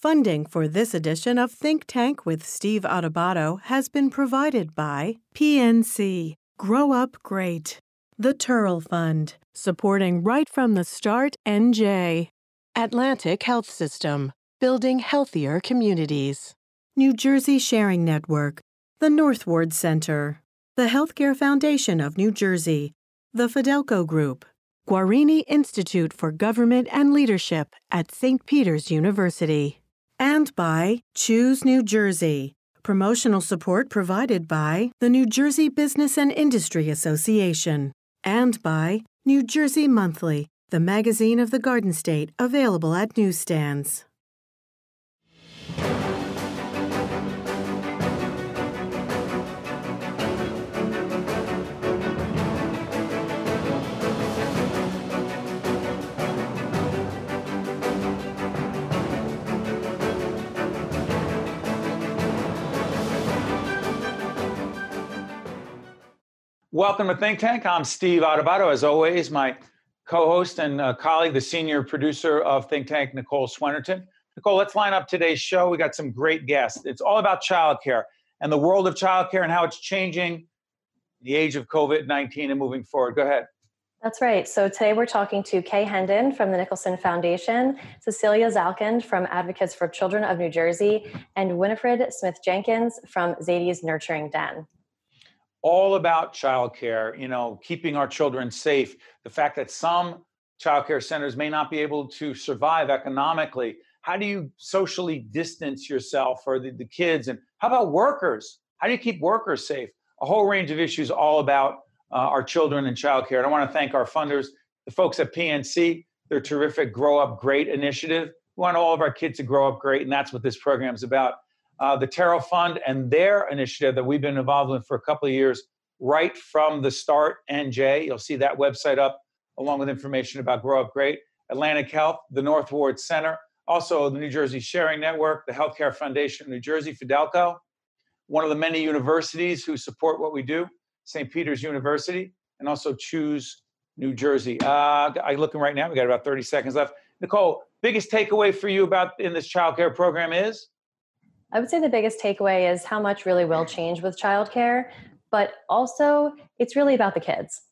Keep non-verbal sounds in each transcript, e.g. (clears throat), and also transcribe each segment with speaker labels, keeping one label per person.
Speaker 1: Funding for this edition of Think Tank with Steve Adubato has been provided by PNC Grow Up Great, the Turrell Fund, supporting right from the start NJ, Atlantic Health System, building healthier communities, New Jersey Sharing Network, the North Ward Center, the Healthcare Foundation of New Jersey, the Fidelco Group, Guarini Institute for Government and Leadership at St. Peter's University, and by Choose New Jersey. Promotional support provided by the New Jersey Business and Industry Association, and by New Jersey Monthly, the magazine of the Garden State, available at newsstands.
Speaker 2: Welcome to Think Tank. I'm Steve Adubato. As always, my co-host and uh, colleague, the senior producer of Think Tank, Nicole Swenarton. Nicole, let's line up today's show. We got some great guests. It's all about childcare and the world of childcare and how it's changing the age of COVID-19 and moving forward. Go ahead.
Speaker 3: That's right. So today we're talking to Kay Hendon from the Nicholson Foundation, Cecilia Zalkind from Advocates for Children of New Jersey, and Winifred Smith Jenkins from Zadie's Nurturing Den
Speaker 2: all about childcare, you know, keeping our children safe. The fact that some childcare centers may not be able to survive economically. How do you socially distance yourself or the, the kids? And how about workers? How do you keep workers safe? A whole range of issues all about uh, our children and childcare. And I want to thank our funders, the folks at PNC, their terrific Grow Up Great initiative. We want all of our kids to grow up great, and that's what this program is about uh, the Turrell Fund and their initiative that we've been involved in for a couple of years, right from the start, NJ. You'll see that website up along with information about Grow Up Great, Atlantic Health, the North Ward Center, also the New Jersey Sharing Network, the Healthcare Foundation of New Jersey, Fidelco, one of the many universities who support what we do, St. Peter's University, and also Choose New Jersey. Uh, I'm looking right now, we got about 30 seconds left. Nicole, biggest takeaway for you about in this childcare program is?
Speaker 3: I would say the biggest takeaway is how much really will change with childcare, but also it's really about the kids.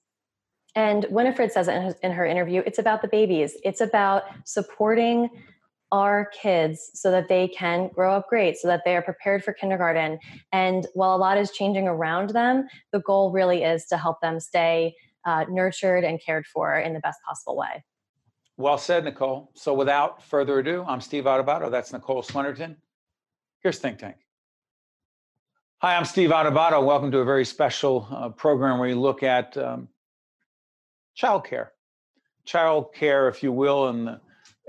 Speaker 3: And Winifred says in her, in her interview, it's about the babies. It's about supporting our kids so that they can grow up great, so that they are prepared for kindergarten. And while a lot is changing around them, the goal really is to help them stay uh, nurtured and cared for in the best possible way.
Speaker 2: Well said, Nicole. So without further ado, I'm Steve Adubato. That's Nicole Swenarton. Here's Think Tank. Hi, I'm Steve Adubato. Welcome to a very special uh, program where we look at um, child care. Child care, if you will, in the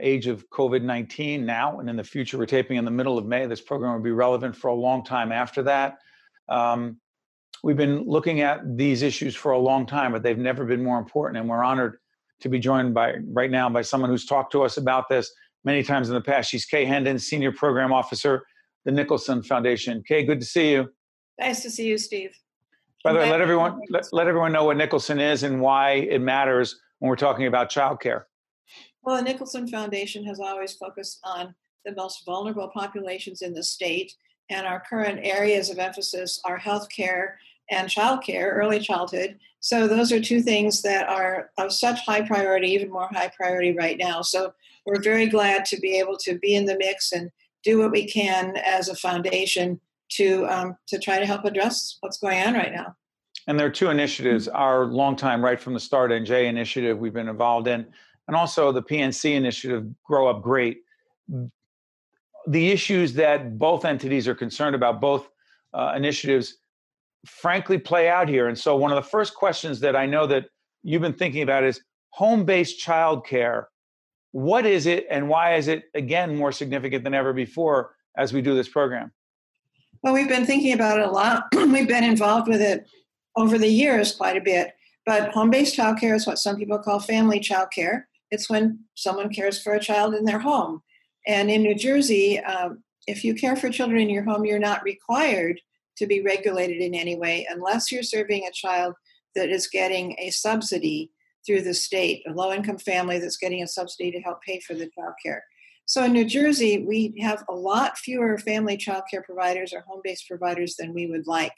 Speaker 2: age of COVID 19 now and in the future. We're taping in the middle of May. This program will be relevant for a long time after that. Um, we've been looking at these issues for a long time, but they've never been more important. And we're honored to be joined by right now by someone who's talked to us about this many times in the past. She's Kay Hendon, Senior Program Officer the Nicholson Foundation. Kay, good to see you.
Speaker 4: Nice to see you, Steve.
Speaker 2: By the way, let everyone let, let everyone know what Nicholson is and why it matters when we're talking about childcare.
Speaker 4: Well, the Nicholson Foundation has always focused on the most vulnerable populations in the state, and our current areas of emphasis are healthcare and childcare, early childhood. So those are two things that are of such high priority, even more high priority right now. So we're very glad to be able to be in the mix and do what we can as a foundation to um, to try to help address what's going on right now.
Speaker 2: And there are two initiatives: our longtime right from the start NJ initiative we've been involved in, and also the PNC initiative Grow Up Great. The issues that both entities are concerned about, both uh, initiatives, frankly play out here. And so, one of the first questions that I know that you've been thinking about is home-based childcare what is it and why is it, again, more significant than ever before as we do this program?
Speaker 4: Well, we've been thinking about it a lot. (clears throat) we've been involved with it over the years quite a bit. But home based childcare is what some people call family childcare. It's when someone cares for a child in their home. And in New Jersey, um, if you care for children in your home, you're not required to be regulated in any way unless you're serving a child that is getting a subsidy through the state, a low income family that's getting a subsidy to help pay for the child care. So in New Jersey, we have a lot fewer family child care providers or home based providers than we would like.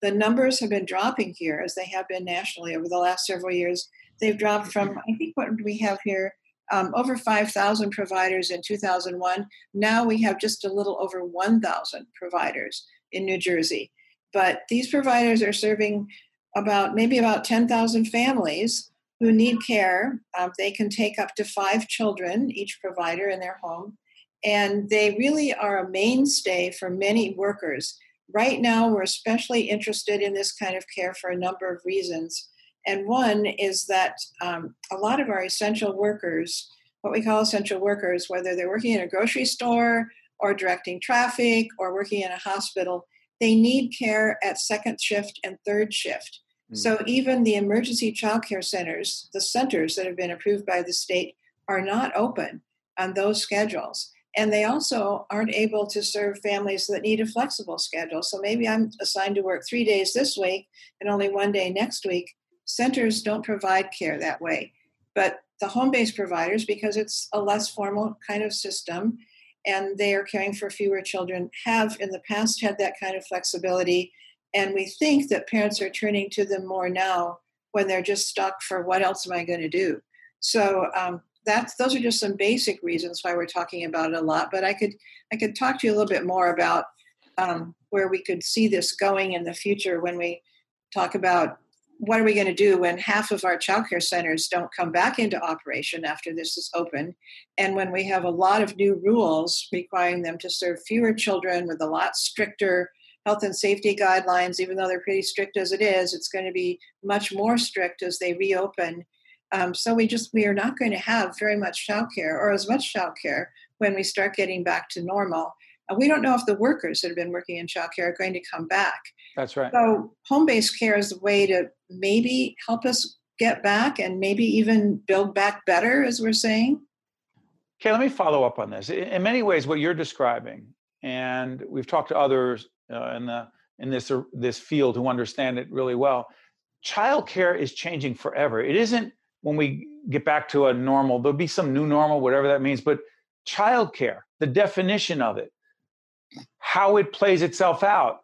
Speaker 4: The numbers have been dropping here as they have been nationally over the last several years. They've dropped from, I think, what we have here, um, over 5,000 providers in 2001. Now we have just a little over 1,000 providers in New Jersey. But these providers are serving about maybe about 10,000 families who need care. Um, they can take up to five children, each provider in their home. And they really are a mainstay for many workers. Right now, we're especially interested in this kind of care for a number of reasons. And one is that um, a lot of our essential workers, what we call essential workers, whether they're working in a grocery store or directing traffic or working in a hospital, they need care at second shift and third shift. So mm. even the emergency child care centers, the centers that have been approved by the state, are not open on those schedules. And they also aren't able to serve families that need a flexible schedule. So maybe I'm assigned to work three days this week and only one day next week. Centers don't provide care that way. But the home based providers, because it's a less formal kind of system and they are caring for fewer children, have in the past had that kind of flexibility and we think that parents are turning to them more now when they're just stuck for what else am I going to do? So um, that's those are just some basic reasons why we're talking about it a lot. But I could I could talk to you a little bit more about um, where we could see this going in the future when we talk about what are we going to do when half of our childcare centers don't come back into operation after this is open and when we have a lot of new rules requiring them to serve fewer children with a lot stricter health and safety guidelines, even though they're pretty strict as it is, it's going to be much more strict as they reopen. Um, so we just we are not going to have very much childcare or as much childcare when we start getting back to normal. And we don't know if the workers that have been working in childcare are going to come back.
Speaker 2: That's right.
Speaker 4: So home-based care is the way to maybe help us get back and maybe even build back better, as we're saying.
Speaker 2: Okay, let me follow up on this. In many ways, what you're describing, and we've talked to others uh, in the in this uh, this field who understand it really well. Childcare is changing forever. It isn't when we get back to a normal. There'll be some new normal, whatever that means. But childcare, the definition of it, how it plays itself out,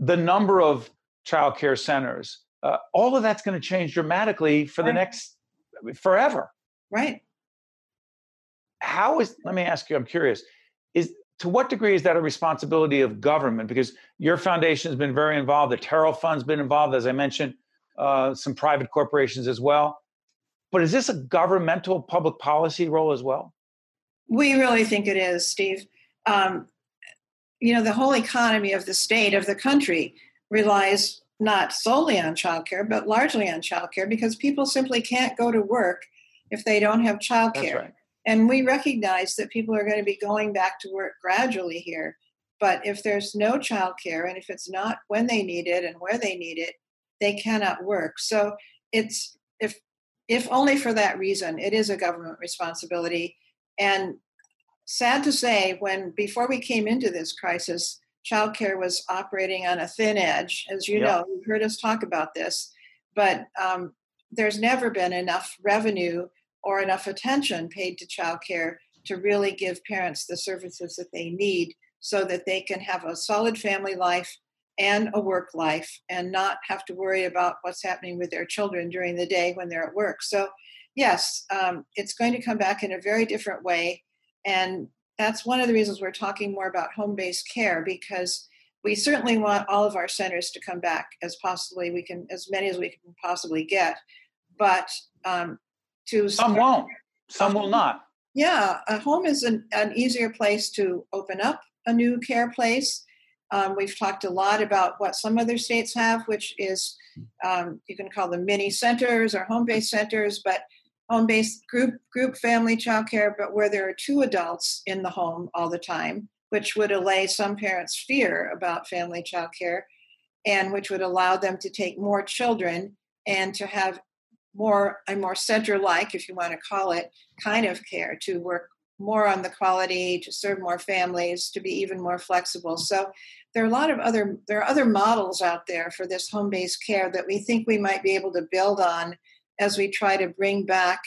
Speaker 2: the number of childcare centers, uh, all of that's going to change dramatically for right. the next forever.
Speaker 4: Right.
Speaker 2: How is? Let me ask you. I'm curious. Is to what degree is that a responsibility of government? Because your foundation has been very involved. The Turrell Fund's been involved, as I mentioned, uh, some private corporations as well. But is this a governmental public policy role as well?
Speaker 4: We really think it is, Steve. Um, you know, the whole economy of the state, of the country, relies not solely on childcare, but largely on childcare because people simply can't go to work if they don't have childcare. Right. And we recognize that people are going to be going back to work gradually here. But if there's no childcare and if it's not when they need it and where they need it, they cannot work. So it's if if only for that reason, it is a government responsibility. And sad to say, when before we came into this crisis, childcare was operating on a thin edge. As you know, you've heard us talk about this, but um, there's never been enough revenue or enough attention paid to childcare to really give parents the services that they need so that they can have a solid family life and a work life and not have to worry about what's happening with their children during the day when they're at work. So, yes, um, it's going to come back in a very different way. And that's one of the reasons we're talking more about home based care because we certainly want all of our centers to come back as possibly we can, as many as we can possibly get. But um, to
Speaker 2: some start. won't some will not
Speaker 4: yeah a home is an, an easier place to open up a new care place um, we've talked a lot about what some other states have which is um, you can call them mini centers or home-based centers but home-based group group family child care but where there are two adults in the home all the time which would allay some parents fear about family child care and which would allow them to take more children and to have more a more center like if you want to call it kind of care to work more on the quality to serve more families to be even more flexible so there are a lot of other there are other models out there for this home-based care that we think we might be able to build on as we try to bring back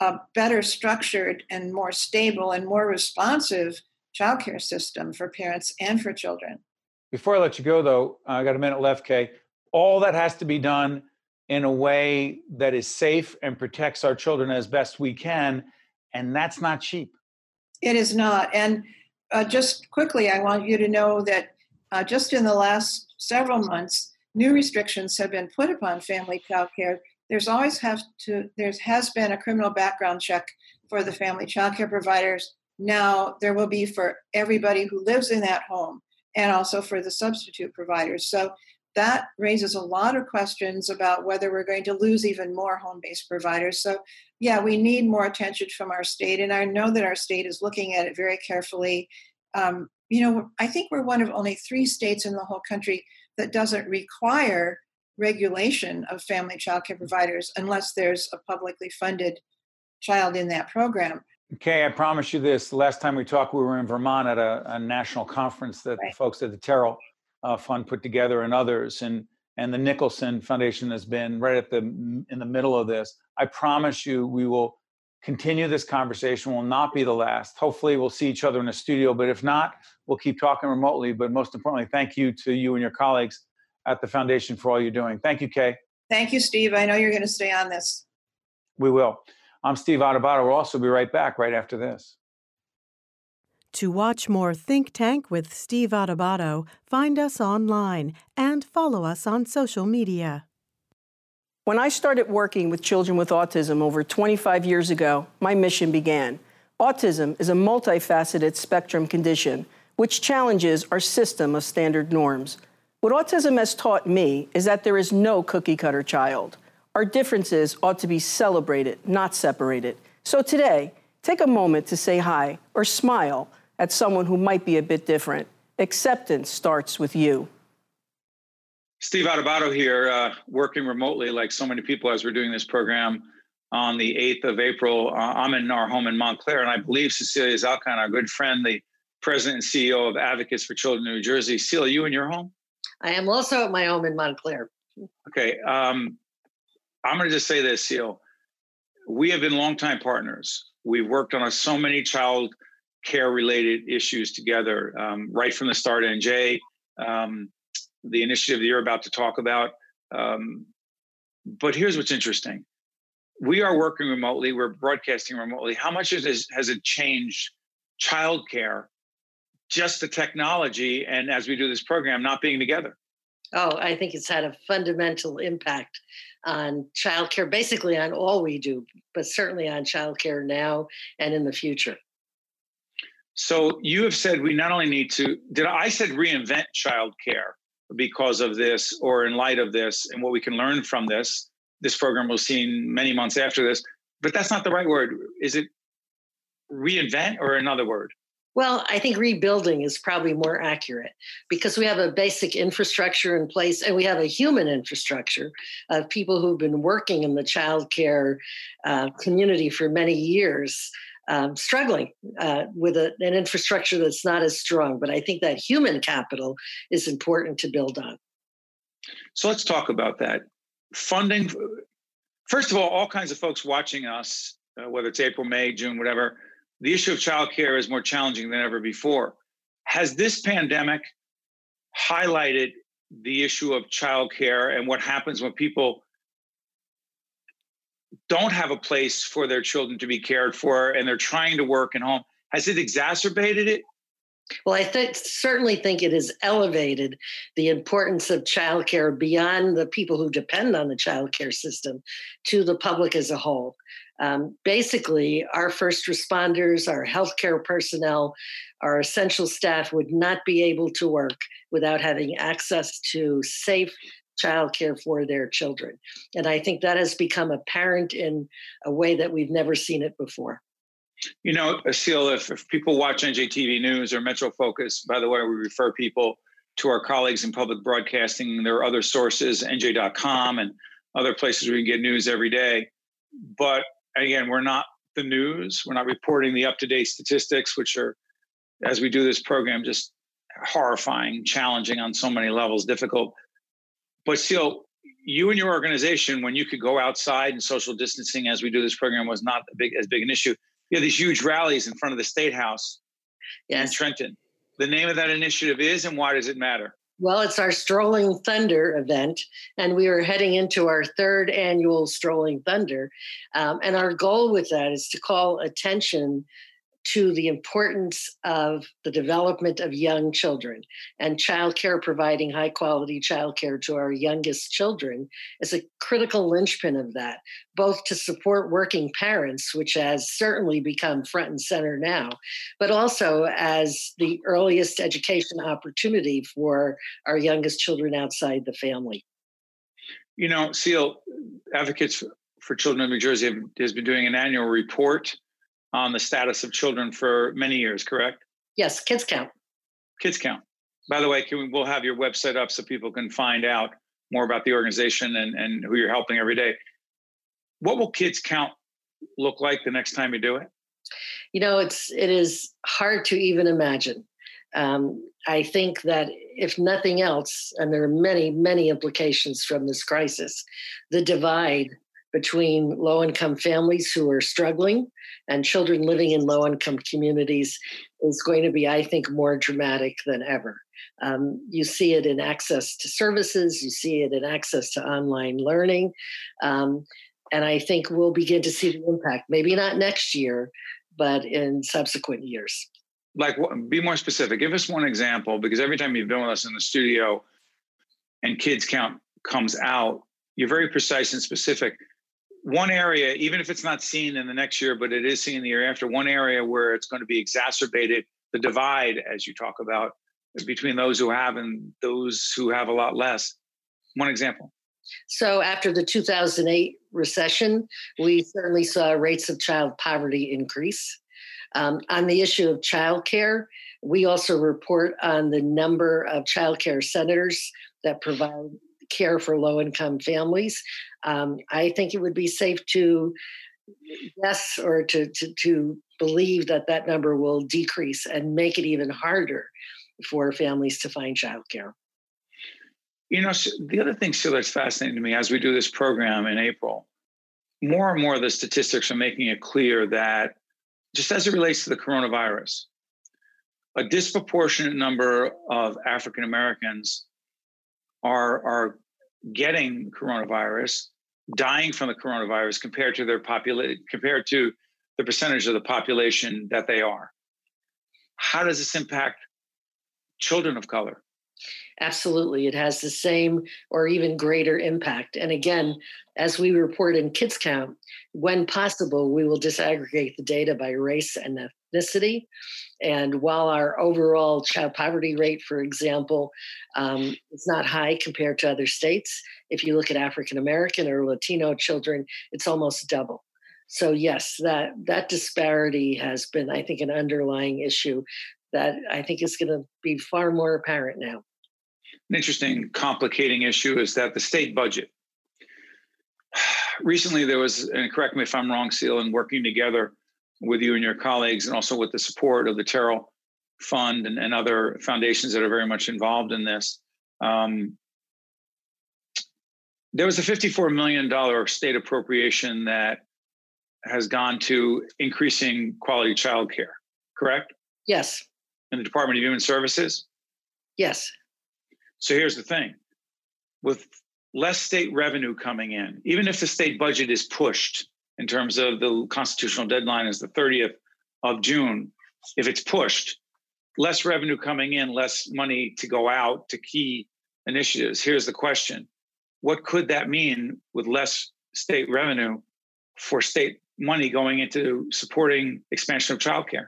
Speaker 4: a better structured and more stable and more responsive childcare system for parents and for children.
Speaker 2: Before I let you go, though, I got a minute left, Kay. All that has to be done in a way that is safe and protects our children as best we can. And that's not cheap.
Speaker 4: It is not. And uh, just quickly, I want you to know that uh, just in the last several months, new restrictions have been put upon family child care. There's always have to there has been a criminal background check for the family child care providers. Now there will be for everybody who lives in that home and also for the substitute providers. So that raises a lot of questions about whether we're going to lose even more home-based providers. So yeah, we need more attention from our state, and I know that our state is looking at it very carefully. Um, you know, I think we're one of only three states in the whole country that doesn't require regulation of family child care providers unless there's a publicly funded child in that program.
Speaker 2: Okay, I promise you this. The last time we talked, we were in Vermont at a, a national conference that right. the folks at the Turrell uh, Fund put together and others, and and the Nicholson Foundation has been right at the in the middle of this. I promise you, we will continue this conversation. Will not be the last. Hopefully, we'll see each other in the studio, but if not, we'll keep talking remotely. But most importantly, thank you to you and your colleagues at the foundation for all you're doing. Thank you, Kay.
Speaker 4: Thank you, Steve. I know you're going to stay on this.
Speaker 2: We will. I'm Steve Adubato. We'll also be right back right after this.
Speaker 1: To watch more Think Tank with Steve Adubato, find us online and follow us on social media.
Speaker 5: When I started working with children with autism over 25 years ago, my mission began. Autism is a multifaceted spectrum condition which challenges our system of standard norms. What autism has taught me is that there is no cookie cutter child. Our differences ought to be celebrated, not separated. So today, take a moment to say hi or smile at someone who might be a bit different. Acceptance starts with you.
Speaker 2: Steve Adubato here, uh, working remotely like so many people as we're doing this program on the 8th of April. Uh, I'm in our home in Montclair, and I believe Cecilia Zalkind, our good friend, the president and CEO of Advocates for Children in New Jersey. Celia, you in your home?
Speaker 6: I am also at my home in Montclair.
Speaker 2: Okay. Um, I'm going to just say this, Ceil. We have been longtime partners. We've worked on so many child care related issues together um, right from the start. NJ, um, the initiative that you're about to talk about. Um, but here's what's interesting we are working remotely, we're broadcasting remotely. How much has, has it changed childcare, just the technology, and as we do this program, not being together?
Speaker 6: Oh, I think it's had a fundamental impact on childcare, basically on all we do, but certainly on childcare now and in the future.
Speaker 2: So you have said we not only need to, did I said reinvent childcare because of this or in light of this and what we can learn from this. This program we'll see many months after this, but that's not the right word. Is it reinvent or another word?
Speaker 6: Well, I think rebuilding is probably more accurate because we have a basic infrastructure in place and we have a human infrastructure of people who've been working in the childcare uh, community for many years um, struggling uh, with a, an infrastructure that's not as strong. But I think that human capital is important to build on.
Speaker 2: So let's talk about that. Funding, first of all, all kinds of folks watching us, uh, whether it's April, May, June, whatever, the issue of childcare is more challenging than ever before. Has this pandemic highlighted the issue of childcare and what happens when people don't have a place for their children to be cared for and they're trying to work at home has it exacerbated it
Speaker 6: well, I th- certainly think it has elevated the importance of childcare beyond the people who depend on the childcare system to the public as a whole. Um, basically, our first responders, our healthcare personnel, our essential staff would not be able to work without having access to safe, childcare for their children. And I think that has become apparent in a way that we've never seen it before.
Speaker 2: You know, Asil, if, if people watch NJTV News or Metro Focus, by the way, we refer people to our colleagues in public broadcasting. There are other sources, NJ.com and other places we can get news every day. But again, we're not the news. We're not reporting the up to date statistics, which are, as we do this program, just horrifying, challenging on so many levels, difficult. But still, you and your organization, when you could go outside and social distancing as we do this program was not a big as big an issue. You had these huge rallies in front of the state house yes. in Trenton. The name of that initiative is, and why does it matter?
Speaker 6: Well, it's our Strolling Thunder event, and we are heading into our third annual Strolling Thunder. Um, and our goal with that is to call attention to the importance of the development of young children and childcare, providing high quality childcare to our youngest children is a critical linchpin of that, both to support working parents, which has certainly become front and center now, but also as the earliest education opportunity for our youngest children outside the family.
Speaker 2: You know, Ceil, Advocates for Children of New Jersey has been doing an annual report on the status of children for many years, correct?
Speaker 6: Yes, Kids Count.
Speaker 2: Kids Count. By the way, we, we'll have your website up so people can find out more about the organization and, and who you're helping every day. What will Kids Count look like the next time you do it?
Speaker 6: You know, it's it is hard to even imagine. Um, I think that if nothing else, and there are many, many implications from this crisis, the divide between low income families who are struggling and children living in low income communities is going to be, I think, more dramatic than ever. Um, you see it in access to services, you see it in access to online learning. Um, and I think we'll begin to see the impact, maybe not next year, but in subsequent years.
Speaker 2: Like, be more specific. Give us one example, because every time you've been with us in the studio and Kids Count comes out, you're very precise and specific one area, even if it's not seen in the next year, but it is seen in the year after, one area where it's going to be exacerbated, the divide, as you talk about, between those who have and those who have a lot less. One example.
Speaker 6: So, after the 2008 recession, we certainly saw rates of child poverty increase. Um, on the issue of childcare, we also report on the number of childcare centers that provide care for low income families. Um, I think it would be safe to guess or to, to, to believe that that number will decrease and make it even harder for families to find childcare.
Speaker 2: You know, the other thing, Sue, that's fascinating to me as we do this program in April, more and more the statistics are making it clear that just as it relates to the coronavirus, a disproportionate number of African Americans are are getting coronavirus, dying from the coronavirus compared to their population compared to the percentage of the population that they are. How does this impact children of color?
Speaker 6: Absolutely. It has the same or even greater impact. And again, as we report in Kids Count, when possible, we will disaggregate the data by race and ethnicity. And while our overall child poverty rate, for example, um, is not high compared to other states, if you look at African American or Latino children, it's almost double. So yes, that that disparity has been, I think, an underlying issue that I think is going to be far more apparent now.
Speaker 2: An interesting, complicating issue is that the state budget. (sighs) Recently, there was, and correct me if I'm wrong, Ceil, and working together with you and your colleagues, and also with the support of the Turrell Fund and, and other foundations that are very much involved in this. Um, there was a $54 million state appropriation that has gone to increasing quality childcare, correct?
Speaker 6: Yes.
Speaker 2: In the Department of Human Services?
Speaker 6: Yes.
Speaker 2: So here's the thing with less state revenue coming in, even if the state budget is pushed in terms of the constitutional deadline is the 30th of June, if it's pushed, less revenue coming in, less money to go out to key initiatives. Here's the question What could that mean with less state revenue for state money going into supporting expansion of childcare?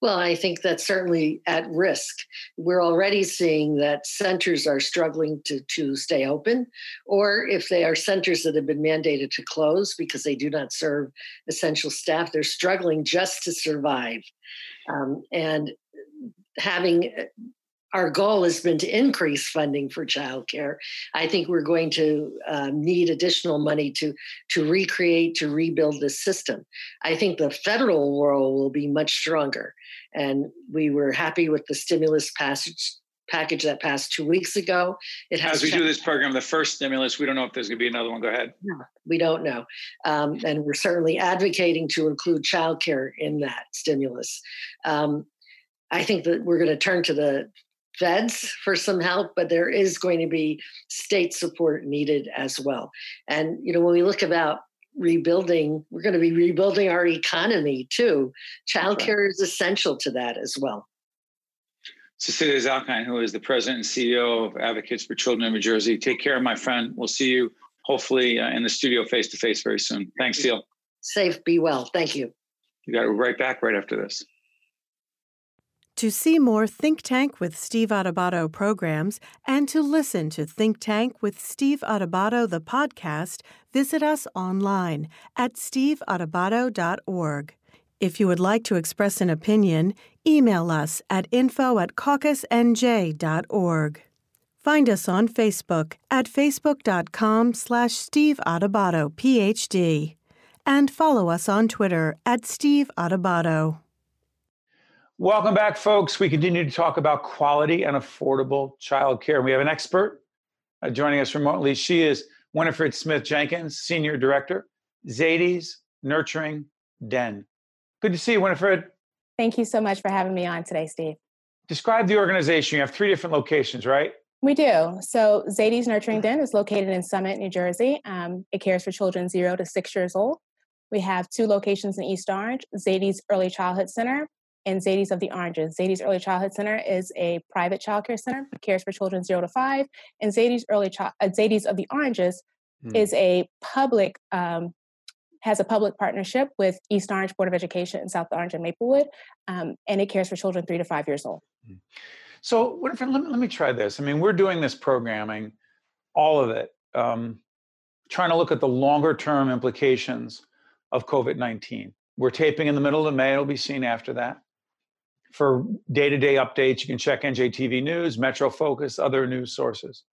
Speaker 6: Well, I think that's certainly at risk. We're already seeing that centers are struggling to, to stay open, or if they are centers that have been mandated to close because they do not serve essential staff, they're struggling just to survive. Um, and having our goal has been to increase funding for childcare. I think we're going to um, need additional money to to recreate, to rebuild this system. I think the federal role will be much stronger, and we were happy with the stimulus passage package that passed two weeks ago.
Speaker 2: It has as we do this program, the first stimulus, we don't know if there's going to be another one. Go ahead.
Speaker 6: No, we don't know, um, and we're certainly advocating to include childcare in that stimulus. Um, I think that we're going to turn to the feds for some help, but there is going to be state support needed as well. And you know, when we look about rebuilding, we're going to be rebuilding our economy too. Childcare is essential to that as well.
Speaker 2: Cecilia Zalkind, who is the president and CEO of Advocates for Children in New Jersey. Take care, my friend. We'll see you hopefully uh, in the studio face to face very soon. Thanks, Ceil.
Speaker 6: Safe, be well. Thank you.
Speaker 2: You got it right back right after this.
Speaker 1: To see more Think Tank with Steve Adubato programs and to listen to Think Tank with Steve Adubato, the podcast, visit us online at steveadubato.org. If you would like to express an opinion, email us at info at caucusnj.org. Find us on Facebook at facebook.com slash Steve Adubato, PhD. And follow us on Twitter at Steve Adubato.
Speaker 2: Welcome back, folks. We continue to talk about quality and affordable childcare. We have an expert uh, joining us remotely. She is Winifred Smith Jenkins, Senior Director, Zadie's Nurturing Den. Good to see you, Winifred.
Speaker 7: Thank you so much for having me on today, Steve.
Speaker 2: Describe the organization. You have three different locations, right?
Speaker 7: We do. So, Zadie's Nurturing Den is located in Summit, New Jersey. Um, it cares for children zero to six years old. We have two locations in East Orange Zadie's Early Childhood Center and Zadie's of the Oranges. Zadie's Early Childhood Center is a private child care center, cares for children zero to five, and Zadie's Early Child, uh, Zadie's of the Oranges mm. is a public um, has a public partnership with East Orange Board of Education in South Orange and Maplewood, um, and it cares for children three to five years old. Hmm.
Speaker 2: So, what if, let, me, let me try this. I mean, we're doing this programming, all of it, um, trying to look at the longer term implications of COVID 19. We're taping in the middle of May, it'll be seen after that. For day to day updates, you can check NJTV News, Metro Focus, other news sources.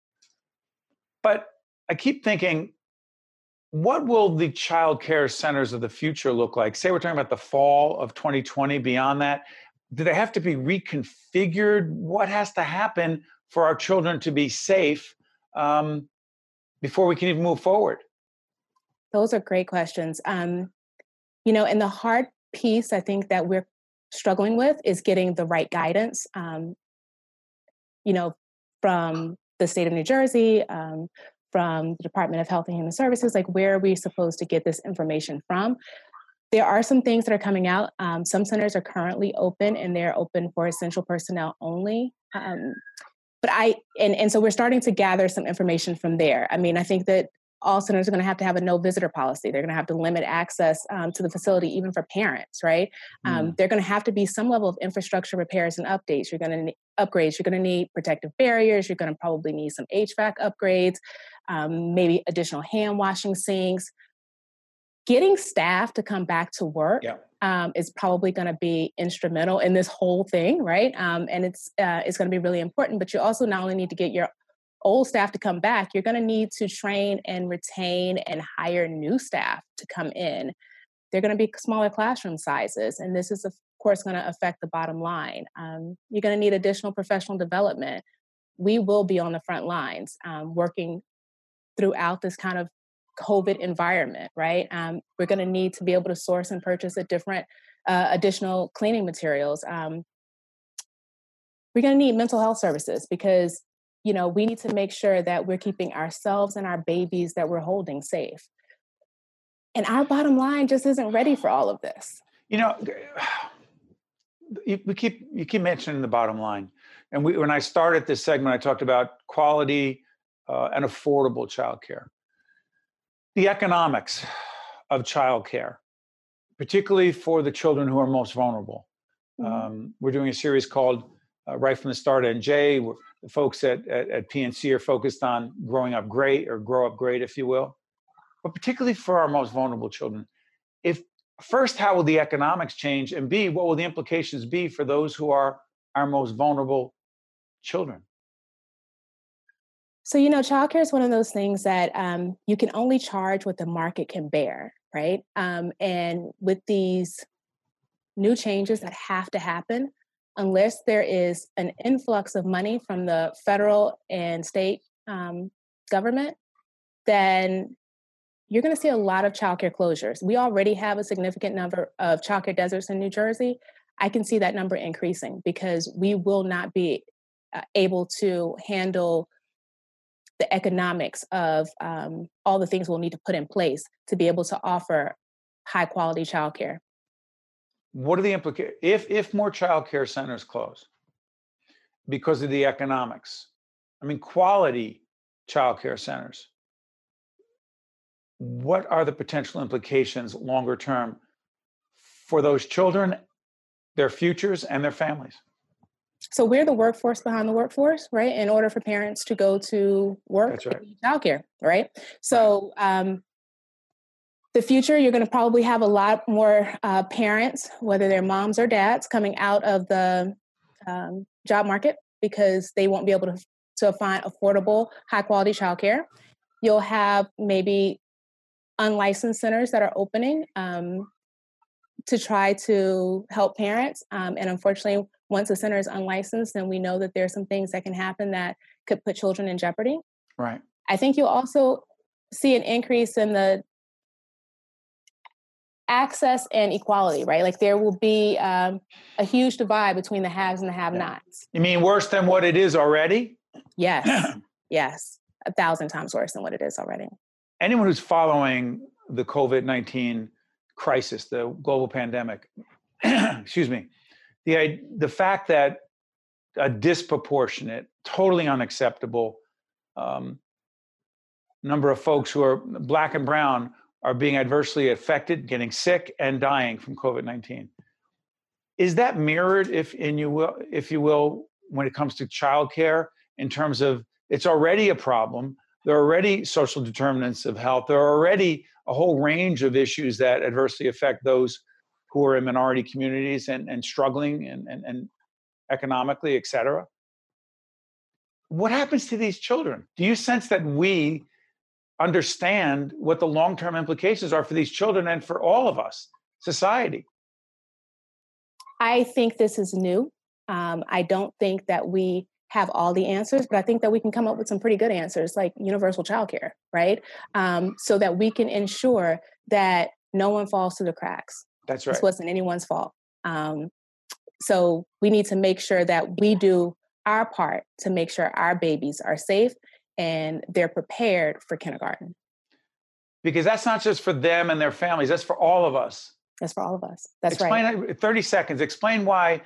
Speaker 2: But I keep thinking, what will the child care centers of the future look like? Say we're talking about the fall of 2020, beyond that. Do they have to be reconfigured? What has to happen for our children to be safe um, before we can even move forward?
Speaker 7: Those are great questions. Um, you know, and the hard piece I think that we're struggling with is getting the right guidance. Um, you know, from the state of New Jersey, um, from the Department of Health and Human Services, like where are we supposed to get this information from? There are some things that are coming out. Um, some centers are currently open and they're open for essential personnel only. Um, but I, and, and so we're starting to gather some information from there. I mean, I think that all centers are going to have to have a no visitor policy. They're going to have to limit access um, to the facility, even for parents, right? Um, mm. Um, they're going to have to be some level of infrastructure repairs and updates. You're going to need upgrades. You're going to need protective barriers. You're going to probably need some HVAC upgrades, um, maybe additional hand washing sinks. Getting staff to come back to work yeah. Um, is probably going to be instrumental in this whole thing, right? Um, and it's uh, it's going to be really important. But you also not only need to get your old staff to come back, you're going to need to train and retain and hire new staff to come in. They're going to be smaller classroom sizes, and this is, of course, going to affect the bottom line. Um, you're going to need additional professional development. We will be on the front lines um, working throughout this kind of COVID environment, right? Um, we're going to need to be able to source and purchase a different uh, additional cleaning materials. Um, we're going to need mental health services because you know, we need to make sure that we're keeping ourselves and our babies that we're holding safe. And our bottom line just isn't ready for all of this.
Speaker 2: You know, (sighs) you, we keep you keep mentioning the bottom line, and we, when I started this segment, I talked about quality uh, and affordable childcare. The economics of childcare, particularly for the children who are most vulnerable. Mm-hmm. Um, we're doing a series called uh, "Right from the Start." NJ the folks at, at, at PNC are focused on growing up great or grow up great, if you will. But particularly for our most vulnerable children, if first, how will the economics change? And B, what will the implications be for those who are our most vulnerable children?
Speaker 7: So, you know, childcare is one of those things that um, you can only charge what the market can bear, right? Um, and with these new changes that have to happen, unless there is an influx of money from the federal and state um, government, then you're going to see a lot of childcare closures. We already have a significant number of childcare deserts in New Jersey. I can see that number increasing because we will not be uh, able to handle the economics of um, all the things we'll need to put in place to be able to offer high quality childcare.
Speaker 2: What are the implications if if more childcare centers close because of the economics? I mean, quality childcare centers. What are the potential implications longer term for those children, their futures, and their families?
Speaker 7: So we're the workforce behind the workforce, right? In order for parents to go to work,
Speaker 2: That's right.
Speaker 7: childcare, right? So um, the future, you're going to probably have a lot more uh, parents, whether they're moms or dads, coming out of the um, job market because they won't be able to, to find affordable, high quality childcare. You'll have maybe unlicensed centers that are opening um, to try to help parents. Um, and unfortunately, once a center is unlicensed, then we know that there are some things that can happen that could put children in jeopardy.
Speaker 2: Right.
Speaker 7: I think you'll also see an increase in the access and equality, right? Like there will be um, a huge divide between the haves and the have nots.
Speaker 2: You mean worse than what it is already?
Speaker 7: Yes, (clears throat) yes, a thousand times worse than what it is already.
Speaker 2: Anyone who's following the COVID 19 crisis, the global pandemic, (clears throat) excuse me, the, the fact that a disproportionate, totally unacceptable um, number of folks who are black and brown are being adversely affected, getting sick, and dying from COVID nineteen. Is that mirrored, if in you will, if you will, when it comes to childcare, in terms of it's already a problem. There are already social determinants of health. There are already a whole range of issues that adversely affect those who are in minority communities and, and struggling and, and, and economically, et cetera. What happens to these children? Do you sense that we understand what the long term implications are for these children and for all of us, society?
Speaker 7: I think this is new. Um, I don't think that we have all the answers, but I think that we can come up with some pretty good answers, like universal childcare, right? Um, so that we can ensure that no one falls through the cracks.
Speaker 2: That's right.
Speaker 7: This wasn't anyone's fault. Um, so we need to make sure that we do our part to make sure our babies are safe and they're prepared for kindergarten.
Speaker 2: Because that's not just for them and their families, that's for all of us.
Speaker 7: That's for all of us. That's
Speaker 2: explain
Speaker 7: right.
Speaker 2: 30 seconds. Explain why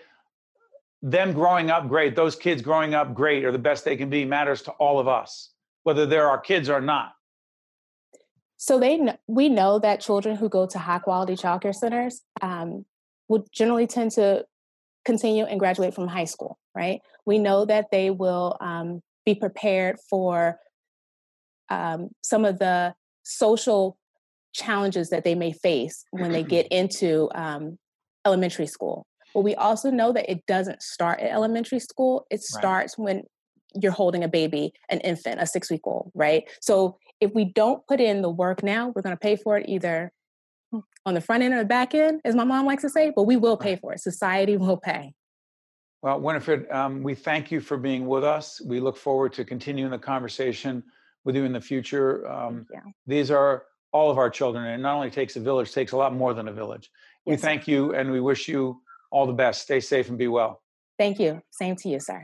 Speaker 2: them growing up great, those kids growing up great or the best they can be matters to all of us, whether they're our kids or not.
Speaker 7: So they we know that children who go to high quality childcare centers um, would generally tend to continue and graduate from high school, right? We know that they will um, be prepared for um, some of the social challenges that they may face when they (clears throat) get into um, elementary school. But we also know that it doesn't start at elementary school. It starts right. when you're holding a baby, an infant, a six week old, right? So if we don't put in the work now, we're going to pay for it either on the front end or the back end, as my mom likes to say, but we will pay for it. Society (laughs) will pay.
Speaker 2: Well, Winifred, um, we thank you for being with us. We look forward to continuing the conversation with you in the future. Um, these are all of our children, and it not only takes a village, takes a lot more than a village. Yes, we thank you, and we wish you all the best. Stay safe and be well.
Speaker 7: Thank you. Same to you, sir.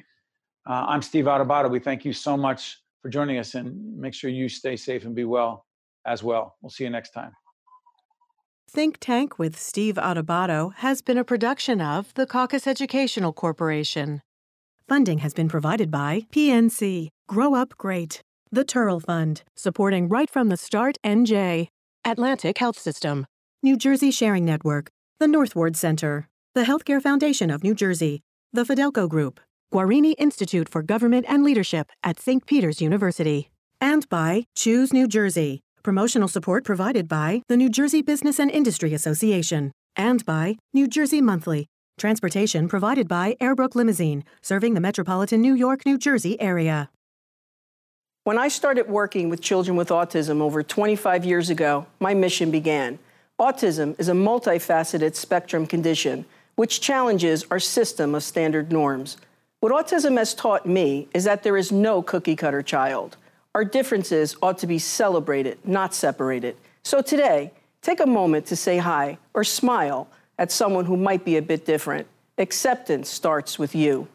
Speaker 2: Uh, I'm Steve Adubato. We thank you so much for joining us, and make sure you stay safe and be well as well. We'll see you next time.
Speaker 1: Think Tank with Steve Adubato has been a production of the Caucus Educational Corporation. Funding has been provided by PNC, Grow Up Great, the Turrell Fund, supporting right from the start NJ, Atlantic Health System, New Jersey Sharing Network, the North Ward Center, the Healthcare Foundation of New Jersey, the Fidelco Group, Guarini Institute for Government and Leadership at St. Peter's University, and by Choose New Jersey Promotional support provided by the New Jersey Business and Industry Association and by New Jersey Monthly. Transportation provided by Airbrook Limousine, serving the metropolitan New York, New Jersey area.
Speaker 5: When I started working with children with autism over 25 years ago, my mission began. Autism is a multifaceted spectrum condition which challenges our system of standard norms. What autism has taught me is that there is no cookie cutter child. Our differences ought to be celebrated, not separated. So today, take a moment to say hi or smile at someone who might be a bit different. Acceptance starts with you.